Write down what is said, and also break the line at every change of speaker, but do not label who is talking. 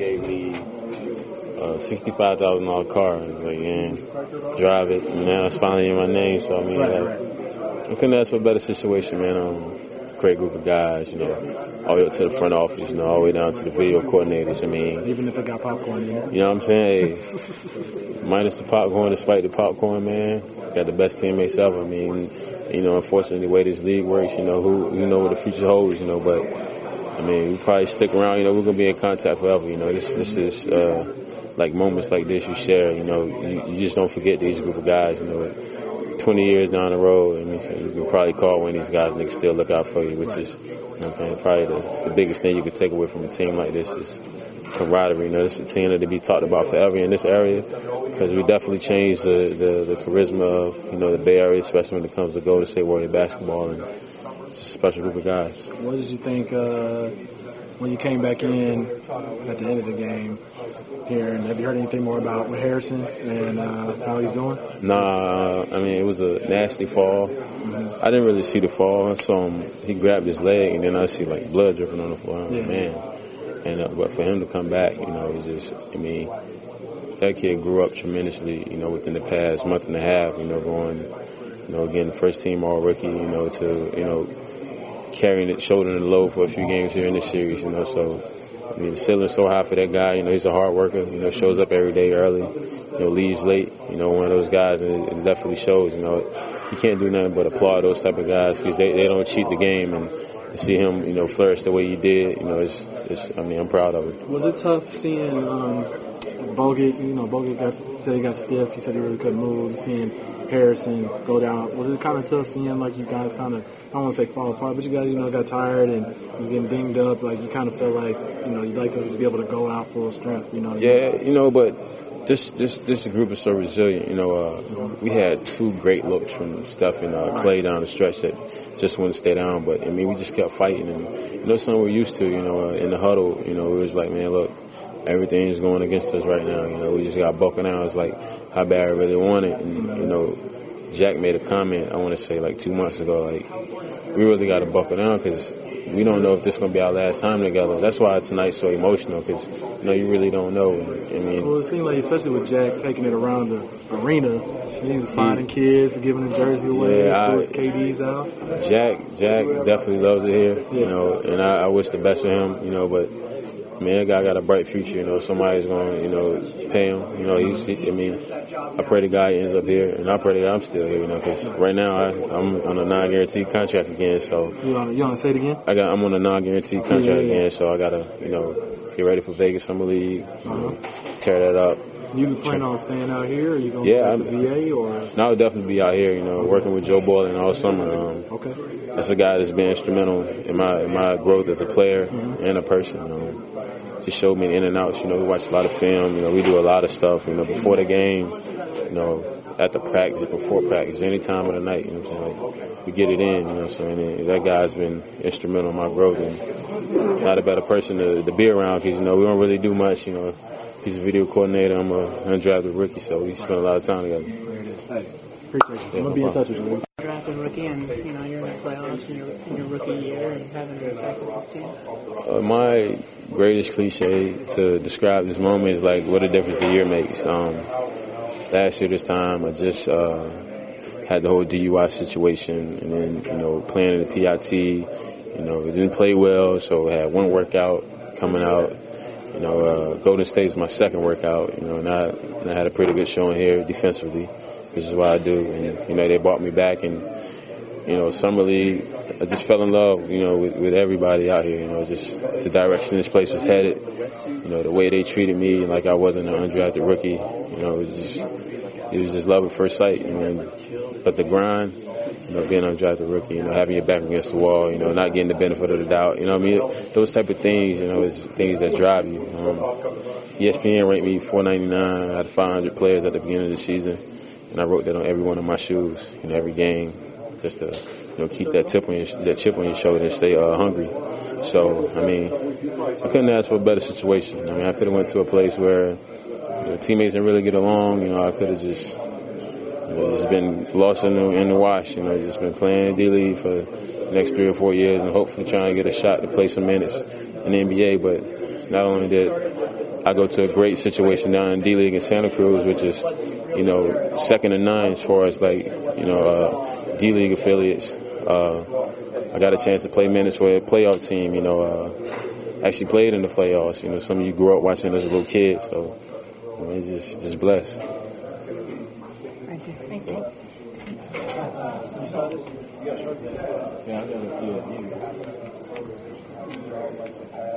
gave me a sixty-five thousand dollar car. It's like, yeah, drive it. And now it's finally in my name. So I mean,
Right,
like,
right.
I couldn't ask for a better situation, man. Um, great group of guys, you know, all the way up to the front office, you know, all the way down to the video coordinators. I mean,
Even if it got popcorn in it.
you know what I'm saying? Hey, minus the popcorn, despite the popcorn, man, got the best teammates ever. I mean, you know, unfortunately, the way this league works, you know, who you know what the future holds, you know, but I mean, we probably stick around. You know, we're gonna be in contact forever. You know, this this is uh, like moments like this you share. You know, you, you just don't forget these group of guys. You know, 20 years down the road, I mean, you can probably call one of these guys and they can still look out for you, which is, you know, probably the, the biggest thing you could take away from a team like this is camaraderie. You know, this is a team that to be talked about forever in this area because we definitely changed the, the, the charisma of, you know, the Bay Area, especially when it comes to Golden State Warrior basketball. And a special group of guys.
What did you think uh, when you came back in at the end of the game here? And have you heard anything more about Harrison and uh, how he's doing?
Nah, I mean it was a nasty fall. I didn't really see the fall. I saw him. He grabbed his leg, and then I see like blood dripping on the floor.
Yeah.
Man, and uh, but for him to come back, you know, it's just. I mean, that kid grew up tremendously. You know, within the past month and a half. You know, going, you know, again, first team All Rookie. You know, to you know, carrying it, shouldering the load for a few games here in this series. You know, so. I mean, the ceiling's so high for that guy. You know, he's a hard worker. You know, shows up every day early. You know, leaves late. You know, one of those guys, and it, it definitely shows. You know, you can't do nothing but applaud those type of guys because they, they don't cheat the game. And to see him, you know, flourish the way he did, you know, it's, it's I mean, I'm proud of it.
Was it tough seeing um, Bogut? You know, Bogut got, said he got stiff. He said he really couldn't move. Seeing Harrison go down. Was it kind of tough seeing like you guys kind of I don't want to say fall apart, but you guys you know got tired and was getting dinged up. Like you kind of felt like you know you'd like to just be able to go out full strength. You know.
Yeah, you know, but this this this group is so resilient. You know, uh, we had two great looks from Steph and uh, Clay down the stretch that just wouldn't stay down. But I mean, we just kept fighting, and you know, something we're used to. You know, uh, in the huddle, you know, it was like, man, look, everything's going against us right now. You know, we just got bucking out. It's like how bad I really want it, and you know, Jack made a comment. I want to say like two months ago, like we really got to buckle down because we don't know if this is going to be our last time together. That's why tonight's so emotional because you know you really don't know. I mean,
Well, it seemed like, especially with Jack taking it around the arena, he was finding kids giving them jersey away,
Yeah, I-
KDs out.
Jack, Jack definitely loves it here, you know, and I, I wish the best for him, you know. But man, that guy got a bright future, you know. Somebody's going, to you know, pay him, you know. He's, he, I mean, I pray the guy ends up here, and I pray that I'm still here, you know, because right now I, I'm on a non-guaranteed contract again, so
You want you want to say it again?
I got I'm on a non-guaranteed contract
Yeah, yeah, yeah.
again, so I gotta, you know, get ready for Vegas Summer League, you know, tear that up.
You plan on staying out here, or you going
Yeah,
to go to VA, or
And I'll definitely be out here, you know, working with Joe Boylan all summer. Um,
okay?
that's a guy that's been instrumental in my in my growth as a player and a person. Um, just showed me the in and outs. You know, we watch a lot of film. You know, we do a lot of stuff. You know, before the game, you know, at the practice, before practice, any time of the night. You know what I'm saying? Like, we get it in. You know what I'm saying? And that guy's been instrumental in my growth and not a better person to, to be around because you know we don't really do much. You know, he's a video coordinator. I'm a undrafted rookie, so we spend a lot of time together.
Appreciate you. I'm gonna be in touch with you.
drafted rookie and you know you're in the playoffs in your, in your rookie year and having an impact with this team?
Uh, my greatest cliche to describe this moment is like what a difference a year makes. Um, last year this time, I just uh, had the whole DUI situation, and then you know playing in the PIT. You know, it didn't play well, so I had one workout coming out. You know, uh, Golden State was my second workout. You know, and I, and I had a pretty good showing here defensively, which is what I do. And you know, they brought me back, and you know, summer league. I just fell in love, you know, with, with everybody out here. You know, just the direction this place was headed. You know, the way they treated me like I wasn't an undrafted rookie. You know, it was just it was just love at first sight. You know, but the grind, you know, being undrafted rookie, you know, having your back against the wall, you know, not getting the benefit of the doubt. You know, I mean, those type of things, you know, is things that drive you. Um, ESPN ranked me 499 out of 500 players at the beginning of the season, and I wrote that on every one of my shoes in every game, just to you know keep that tip on your, that chip on your shoulder and stay uh, hungry. So I mean, I couldn't ask for a better situation. I mean, I could have went to a place where you know, teammates didn't really get along. You know, I could have just you know, just been lost in the, in the wash. You know, just been playing D League for the next three or four years and hopefully trying to get a shot to play some minutes in the NBA. But not only did I go to a great situation down in D League in Santa Cruz, which is, you know, second to none as far as like, you know, uh, D League affiliates. Uh, I got a chance to play minutes with a playoff team. You know, uh, actually played in the playoffs. You know, some of you grew up watching as a little kid, so you know, it's just just blessed.
Thank you.
Thank you.
Yeah, I got a, yeah, yeah.